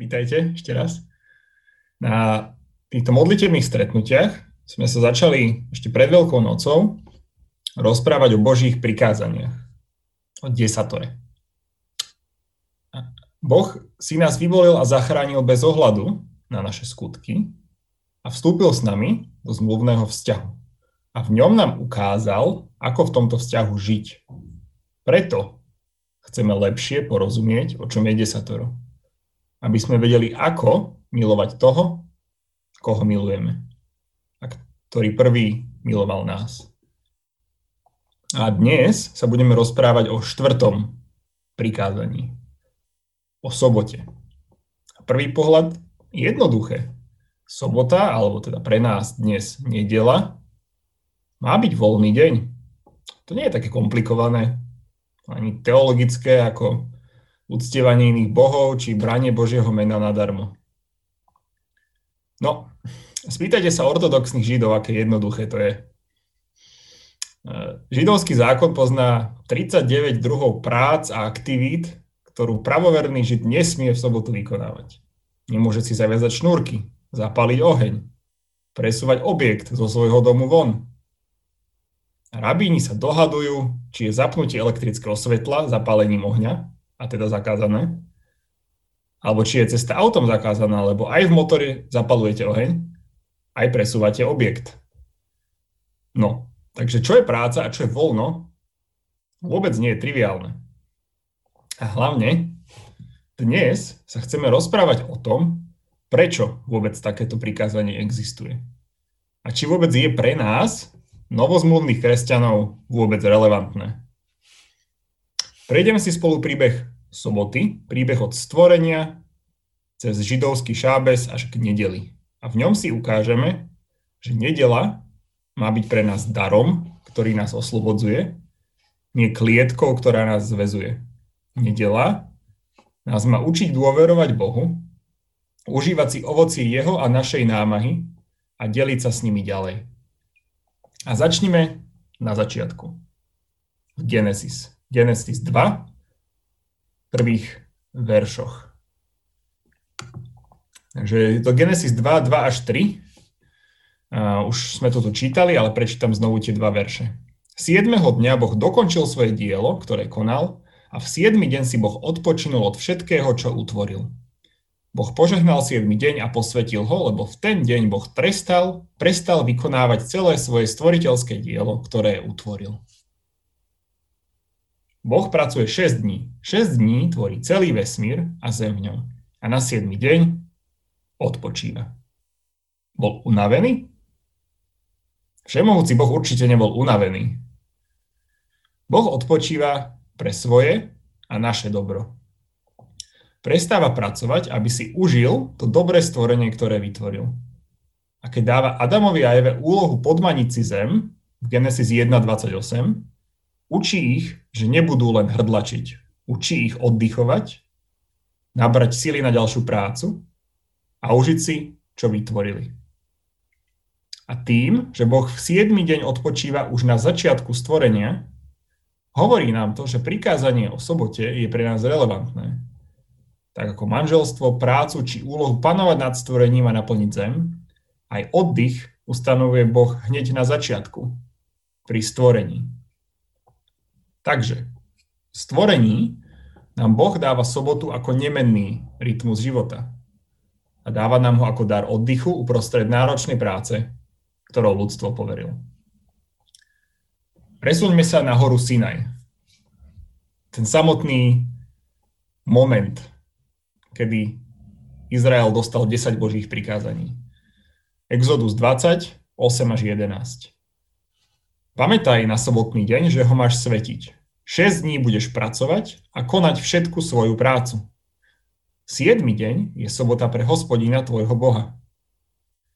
Vítajte ešte raz. Na týchto modlitebných stretnutiach sme sa začali ešte pred Veľkou nocou rozprávať o Božích prikázaniach, o desatore. Boh si nás vyvolil a zachránil bez ohľadu na naše skutky a vstúpil s nami do zmluvného vzťahu. A v ňom nám ukázal, ako v tomto vzťahu žiť. Preto chceme lepšie porozumieť, o čom je desatoro aby sme vedeli, ako milovať toho, koho milujeme. A ktorý prvý miloval nás. A dnes sa budeme rozprávať o štvrtom prikázaní. O sobote. Prvý pohľad jednoduché. Sobota, alebo teda pre nás dnes nedela, má byť voľný deň. To nie je také komplikované, ani teologické, ako uctievanie iných bohov či branie Božieho mena nadarmo. No, spýtajte sa ortodoxných židov, aké jednoduché to je. E, židovský zákon pozná 39 druhov prác a aktivít, ktorú pravoverný žid nesmie v sobotu vykonávať. Nemôže si zaviazať šnúrky, zapaliť oheň, presúvať objekt zo svojho domu von. Rabíni sa dohadujú, či je zapnutie elektrického svetla zapálením ohňa, a teda zakázané, alebo či je cesta autom zakázaná, lebo aj v motore zapalujete oheň, aj presúvate objekt. No, takže čo je práca a čo je voľno, vôbec nie je triviálne. A hlavne, dnes sa chceme rozprávať o tom, prečo vôbec takéto prikázanie existuje. A či vôbec je pre nás, novozmluvných kresťanov, vôbec relevantné. Prejdeme si spolu príbeh soboty, príbeh od stvorenia cez židovský šábes až k nedeli. A v ňom si ukážeme, že nedela má byť pre nás darom, ktorý nás oslobodzuje, nie klietkou, ktorá nás zväzuje. Nedela nás má učiť dôverovať Bohu, užívať si ovocie Jeho a našej námahy a deliť sa s nimi ďalej. A začnime na začiatku. Genesis. Genesis 2, prvých veršoch. Takže je to Genesis 2, 2 až 3. Uh, už sme to tu čítali, ale prečítam znovu tie dva verše. 7. dňa Boh dokončil svoje dielo, ktoré konal, a v 7. deň si Boh odpočinul od všetkého, čo utvoril. Boh požehnal 7. deň a posvetil ho, lebo v ten deň Boh trestal, prestal vykonávať celé svoje stvoriteľské dielo, ktoré utvoril. Boh pracuje 6 dní. 6 dní tvorí celý vesmír a zem ňom. A na 7 deň odpočíva. Bol unavený? Všemohúci Boh určite nebol unavený. Boh odpočíva pre svoje a naše dobro. Prestáva pracovať, aby si užil to dobré stvorenie, ktoré vytvoril. A keď dáva Adamovi a Eve úlohu podmaniť si zem, v Genesis 1.28, Učí ich, že nebudú len hrdlačiť. Učí ich oddychovať, nabrať sily na ďalšiu prácu a užiť si, čo vytvorili. A tým, že Boh v 7. deň odpočíva už na začiatku stvorenia, hovorí nám to, že prikázanie o sobote je pre nás relevantné. Tak ako manželstvo, prácu či úlohu panovať nad stvorením a naplniť zem, aj oddych ustanovuje Boh hneď na začiatku, pri stvorení. Takže v stvorení nám Boh dáva sobotu ako nemenný rytmus života. A dáva nám ho ako dar oddychu uprostred náročnej práce, ktorou ľudstvo poveril. Presuňme sa na horu Sinaj. Ten samotný moment, kedy Izrael dostal 10 božích prikázaní. Exodus 20, 8 až 11. Pamätaj na sobotný deň, že ho máš svetiť. 6 dní budeš pracovať a konať všetku svoju prácu. 7 deň je sobota pre hospodina tvojho Boha.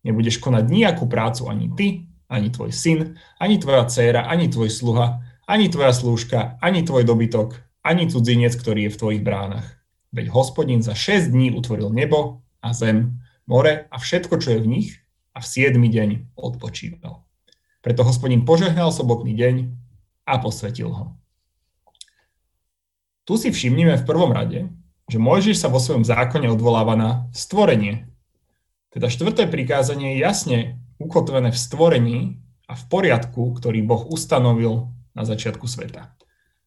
Nebudeš konať nejakú prácu ani ty, ani tvoj syn, ani tvoja dcéra, ani tvoj sluha, ani tvoja slúžka, ani tvoj dobytok, ani cudzinec, ktorý je v tvojich bránach. Veď hospodin za 6 dní utvoril nebo a zem, more a všetko, čo je v nich a v 7 deň odpočíval. Preto hospodin požehnal sobotný deň a posvetil ho. Tu si všimnime v prvom rade, že Mojžiš sa vo svojom zákone odvoláva na stvorenie. Teda štvrté prikázanie je jasne ukotvené v stvorení a v poriadku, ktorý Boh ustanovil na začiatku sveta.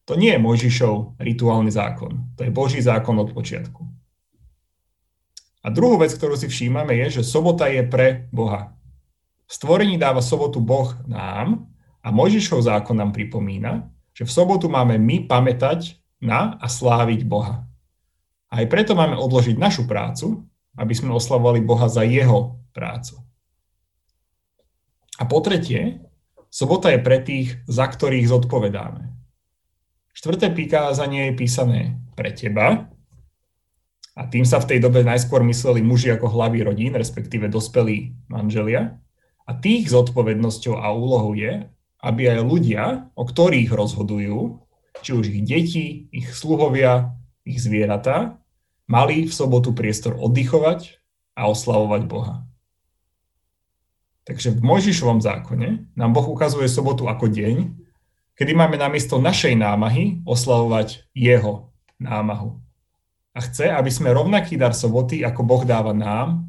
To nie je Mojžišov rituálny zákon, to je Boží zákon od počiatku. A druhú vec, ktorú si všímame, je, že sobota je pre Boha. Stvorení dáva sobotu Boh nám a Mojžišov zákon nám pripomína, že v sobotu máme my pamätať na a sláviť Boha. Aj preto máme odložiť našu prácu, aby sme oslavovali Boha za jeho prácu. A po tretie, sobota je pre tých, za ktorých zodpovedáme. Štvrté prikázanie je písané pre teba, a tým sa v tej dobe najskôr mysleli muži ako hlavy rodín, respektíve dospelí manželia. A tých zodpovednosťou a úlohou je, aby aj ľudia, o ktorých rozhodujú, či už ich deti, ich sluhovia, ich zvieratá, mali v sobotu priestor oddychovať a oslavovať Boha. Takže v Mojžišovom zákone nám Boh ukazuje sobotu ako deň, kedy máme namiesto našej námahy oslavovať jeho námahu. A chce, aby sme rovnaký dar soboty, ako Boh dáva nám,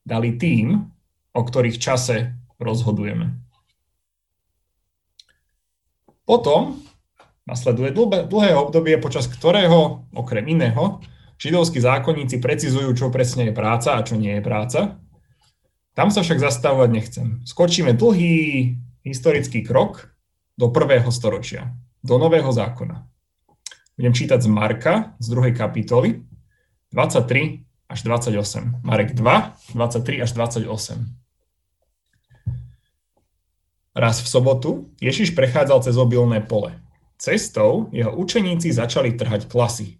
dali tým, o ktorých čase rozhodujeme. Potom nasleduje dlhé obdobie, počas ktorého, okrem iného, Židovskí zákonníci precizujú, čo presne je práca a čo nie je práca. Tam sa však zastavovať nechcem. Skočíme dlhý historický krok do prvého storočia, do nového zákona. Budem čítať z Marka, z druhej kapitoly, 23 až 28. Marek 2, 23 až 28. Raz v sobotu Ježiš prechádzal cez obilné pole. Cestou jeho učeníci začali trhať klasy.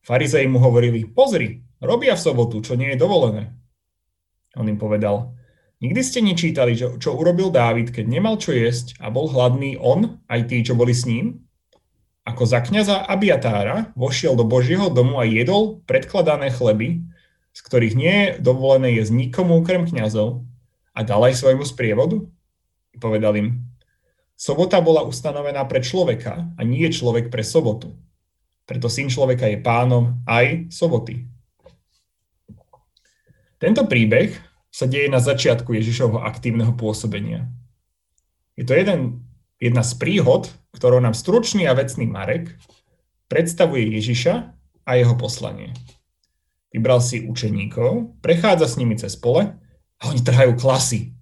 Farizei mu hovorili, pozri, robia v sobotu, čo nie je dovolené. On im povedal, nikdy ste nečítali, čo, urobil Dávid, keď nemal čo jesť a bol hladný on, aj tí, čo boli s ním? Ako za kniaza Abiatára vošiel do Božieho domu a jedol predkladané chleby, z ktorých nie je dovolené jesť nikomu okrem kňazov a dal aj svojmu sprievodu? Povedal im, sobota bola ustanovená pre človeka a nie človek pre sobotu. Preto syn človeka je pánom aj soboty. Tento príbeh sa deje na začiatku Ježišovho aktívneho pôsobenia. Je to jeden, jedna z príhod, ktorou nám stručný a vecný Marek predstavuje Ježiša a jeho poslanie. Vybral si učeníkov, prechádza s nimi cez pole a oni trhajú klasy.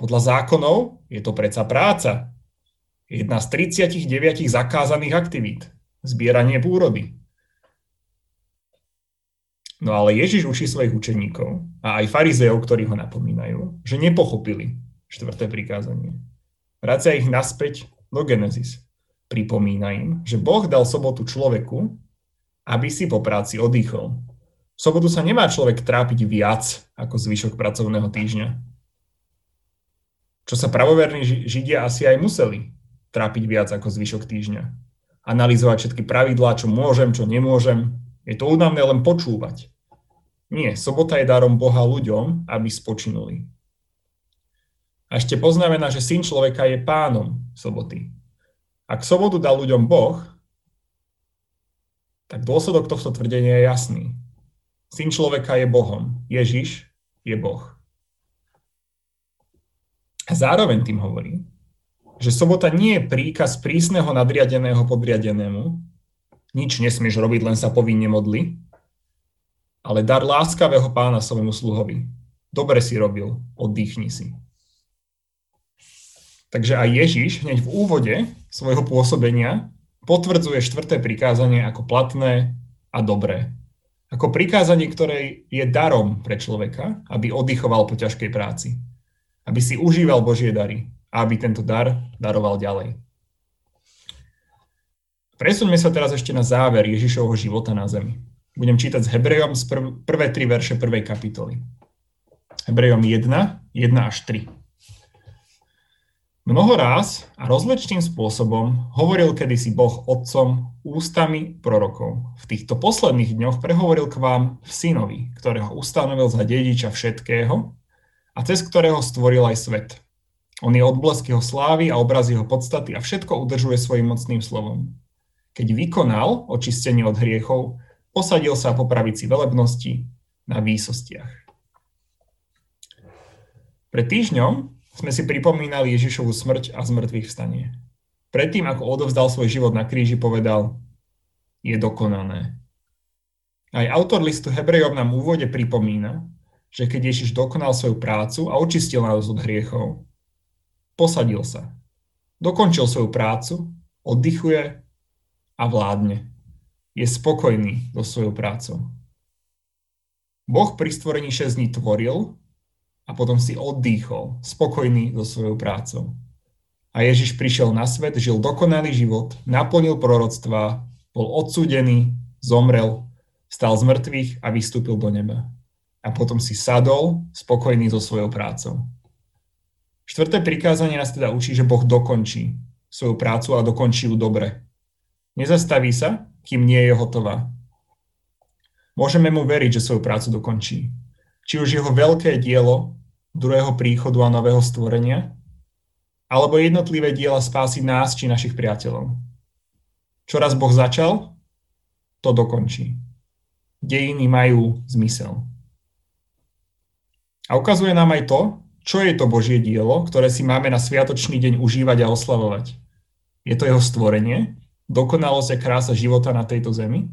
Podľa zákonov je to predsa práca. Jedna z 39 zakázaných aktivít zbieranie pôrody. No ale Ježiš učí svojich učeníkov a aj farizeov, ktorí ho napomínajú, že nepochopili štvrté prikázanie. Vracia ich naspäť do Genesis. Pripomína im, že Boh dal sobotu človeku, aby si po práci oddychol. V sobotu sa nemá človek trápiť viac ako zvyšok pracovného týždňa. Čo sa pravoverní Židia asi aj museli trápiť viac ako zvyšok týždňa analyzovať všetky pravidlá, čo môžem, čo nemôžem. Je to únavné len počúvať. Nie, sobota je darom Boha ľuďom, aby spočinuli. A ešte poznamená, že syn človeka je pánom soboty. Ak sobotu dal ľuďom Boh, tak dôsledok tohto tvrdenia je jasný. Syn človeka je Bohom. Ježiš je Boh. Zároveň tým hovorí, že sobota nie je príkaz prísneho nadriadeného podriadenému, nič nesmieš robiť, len sa povinne modli, ale dar láskavého pána svojmu sluhovi. Dobre si robil, oddychni si. Takže aj Ježiš hneď v úvode svojho pôsobenia potvrdzuje štvrté prikázanie ako platné a dobré. Ako prikázanie, ktoré je darom pre človeka, aby oddychoval po ťažkej práci. Aby si užíval Božie dary a aby tento dar daroval ďalej. Presuňme sa teraz ešte na záver Ježišovho života na zemi. Budem čítať s Hebrejom z prv, prvé tri verše prvej kapitoly. Hebrejom 1, 1 až 3. Mnoho ráz a rozličným spôsobom hovoril kedysi Boh otcom ústami prorokov. V týchto posledných dňoch prehovoril k vám v synovi, ktorého ustanovil za dediča všetkého a cez ktorého stvoril aj svet. On je odblesk jeho slávy a obraz jeho podstaty a všetko udržuje svojim mocným slovom. Keď vykonal očistenie od hriechov, Posadil sa po pravici velebnosti na výsostiach. Pred týždňom sme si pripomínali Ježišovu smrť a zmrtvých vstanie. Predtým, ako odovzdal svoj život na kríži, povedal, je dokonané. Aj autor listu Hebrejov nám v úvode pripomína, že keď Ježiš dokonal svoju prácu a očistil nás od hriechov, posadil sa, dokončil svoju prácu, oddychuje a vládne. Je spokojný so svojou prácou. Boh pri stvorení 6 dní tvoril a potom si oddychol, spokojný so svojou prácou. A Ježiš prišiel na svet, žil dokonalý život, naplnil proroctvá, bol odsúdený, zomrel, stal z mŕtvych a vystúpil do neba. A potom si sadol, spokojný so svojou prácou. Štvrté prikázanie nás teda učí, že Boh dokončí svoju prácu a dokončí ju dobre. Nezastaví sa, kým nie je hotová. Môžeme mu veriť, že svoju prácu dokončí. Či už jeho veľké dielo druhého príchodu a nového stvorenia, alebo jednotlivé diela spásy nás či našich priateľov. Čo raz Boh začal, to dokončí. Dejiny majú zmysel. A ukazuje nám aj to, čo je to Božie dielo, ktoré si máme na sviatočný deň užívať a oslavovať. Je to jeho stvorenie, dokonalosť a krása života na tejto zemi,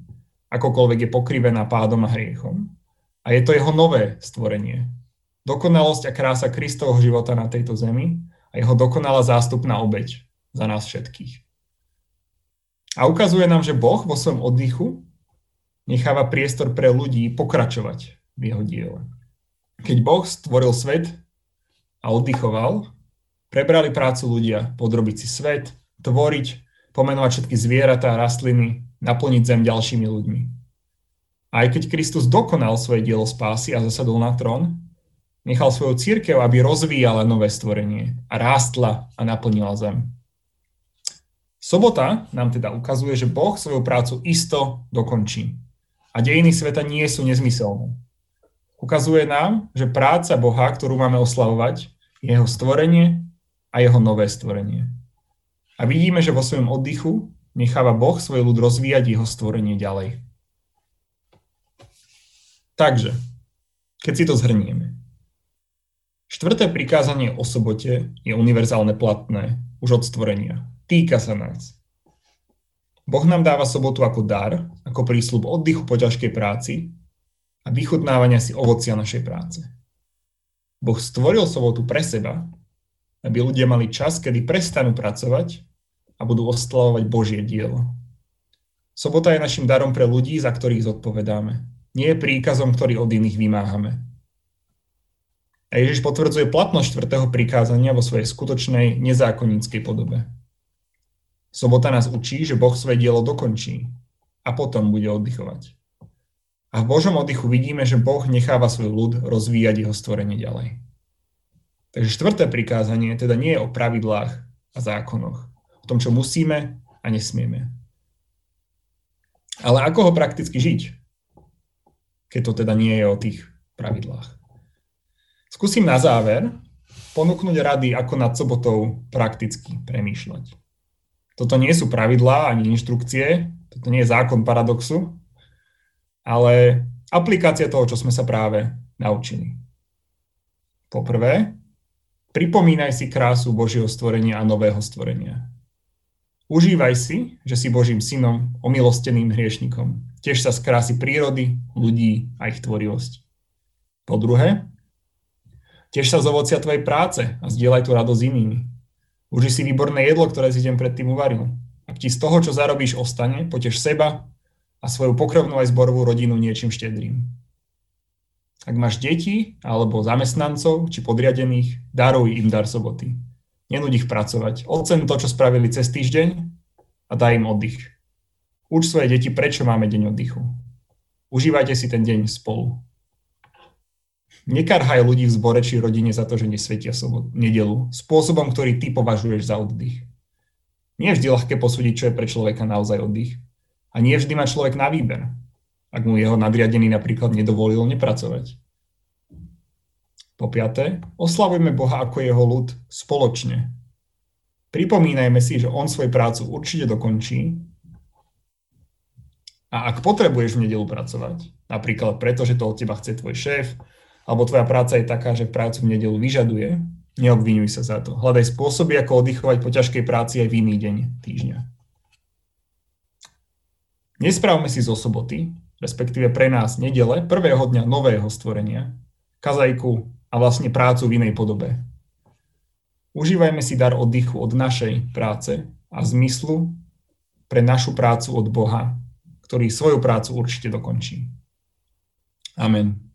akokoľvek je pokrivená pádom a hriechom. A je to jeho nové stvorenie. Dokonalosť a krása Kristovho života na tejto zemi a jeho dokonalá zástupná obeď za nás všetkých. A ukazuje nám, že Boh vo svojom oddychu necháva priestor pre ľudí pokračovať v jeho diele. Keď Boh stvoril svet, a oddychoval, prebrali prácu ľudia, podrobiť si svet, tvoriť, pomenovať všetky zvieratá rastliny, naplniť zem ďalšími ľuďmi. Aj keď Kristus dokonal svoje dielo spásy a zasadol na trón, nechal svoju církev, aby rozvíjala nové stvorenie a rástla a naplnila zem. Sobota nám teda ukazuje, že Boh svoju prácu isto dokončí. A dejiny sveta nie sú nezmyselné. Ukazuje nám, že práca Boha, ktorú máme oslavovať, jeho stvorenie a jeho nové stvorenie. A vidíme, že vo svojom oddychu necháva Boh svoj ľud rozvíjať jeho stvorenie ďalej. Takže, keď si to zhrnieme. Štvrté prikázanie o sobote je univerzálne platné už od stvorenia. Týka sa nás. Boh nám dáva sobotu ako dar, ako prísľub oddychu po ťažkej práci a vychutnávania si ovocia našej práce. Boh stvoril sobotu pre seba, aby ľudia mali čas, kedy prestanú pracovať a budú oslavovať Božie dielo. Sobota je našim darom pre ľudí, za ktorých zodpovedáme. Nie je príkazom, ktorý od iných vymáhame. A Ježiš potvrdzuje platnosť štvrtého prikázania vo svojej skutočnej nezákonníckej podobe. Sobota nás učí, že Boh svoje dielo dokončí a potom bude oddychovať. A v Božom oddychu vidíme, že Boh necháva svoj ľud rozvíjať jeho stvorenie ďalej. Takže štvrté prikázanie teda nie je o pravidlách a zákonoch, o tom, čo musíme a nesmieme. Ale ako ho prakticky žiť, keď to teda nie je o tých pravidlách. Skúsim na záver ponúknuť rady, ako nad sobotou prakticky premýšľať. Toto nie sú pravidlá ani inštrukcie, toto nie je zákon paradoxu, ale aplikácia toho, čo sme sa práve naučili. Poprvé, pripomínaj si krásu Božieho stvorenia a nového stvorenia. Užívaj si, že si Božím synom, omilosteným hriešnikom. Tiež sa z krásy prírody, ľudí a ich tvorivosť. Po druhé, tiež sa z ovocia tvojej práce a zdieľaj tú radosť inými. Uži si výborné jedlo, ktoré si deň predtým uvaril. Ak ti z toho, čo zarobíš, ostane, potež seba a svoju pokrovnú aj zborovú rodinu niečím štedrým. Ak máš deti alebo zamestnancov či podriadených, daruj im dar soboty. Nenúď ich pracovať. Ocen to, čo spravili cez týždeň a daj im oddych. Uč svoje deti, prečo máme deň oddychu. Užívajte si ten deň spolu. Nekarhaj ľudí v zbore či rodine za to, že nesvetia sobot, nedelu, spôsobom, ktorý ty považuješ za oddych. Nie je vždy ľahké posúdiť, čo je pre človeka naozaj oddych. A nie vždy má človek na výber, ak mu jeho nadriadený napríklad nedovolil nepracovať. Po piaté, oslavujme Boha ako jeho ľud spoločne. Pripomínajme si, že on svoju prácu určite dokončí A ak potrebuješ v nedelu pracovať, napríklad preto, že to od teba chce tvoj šéf, alebo tvoja práca je taká, že prácu v nedelu vyžaduje, neobvinuj sa za to. Hľadaj spôsoby, ako oddychovať po ťažkej práci aj v iný deň týždňa. Nesprávme si zo soboty, respektíve pre nás nedele, prvého dňa nového stvorenia, kazajku a vlastne prácu v inej podobe. Užívajme si dar oddychu od našej práce a zmyslu pre našu prácu od Boha, ktorý svoju prácu určite dokončí. Amen.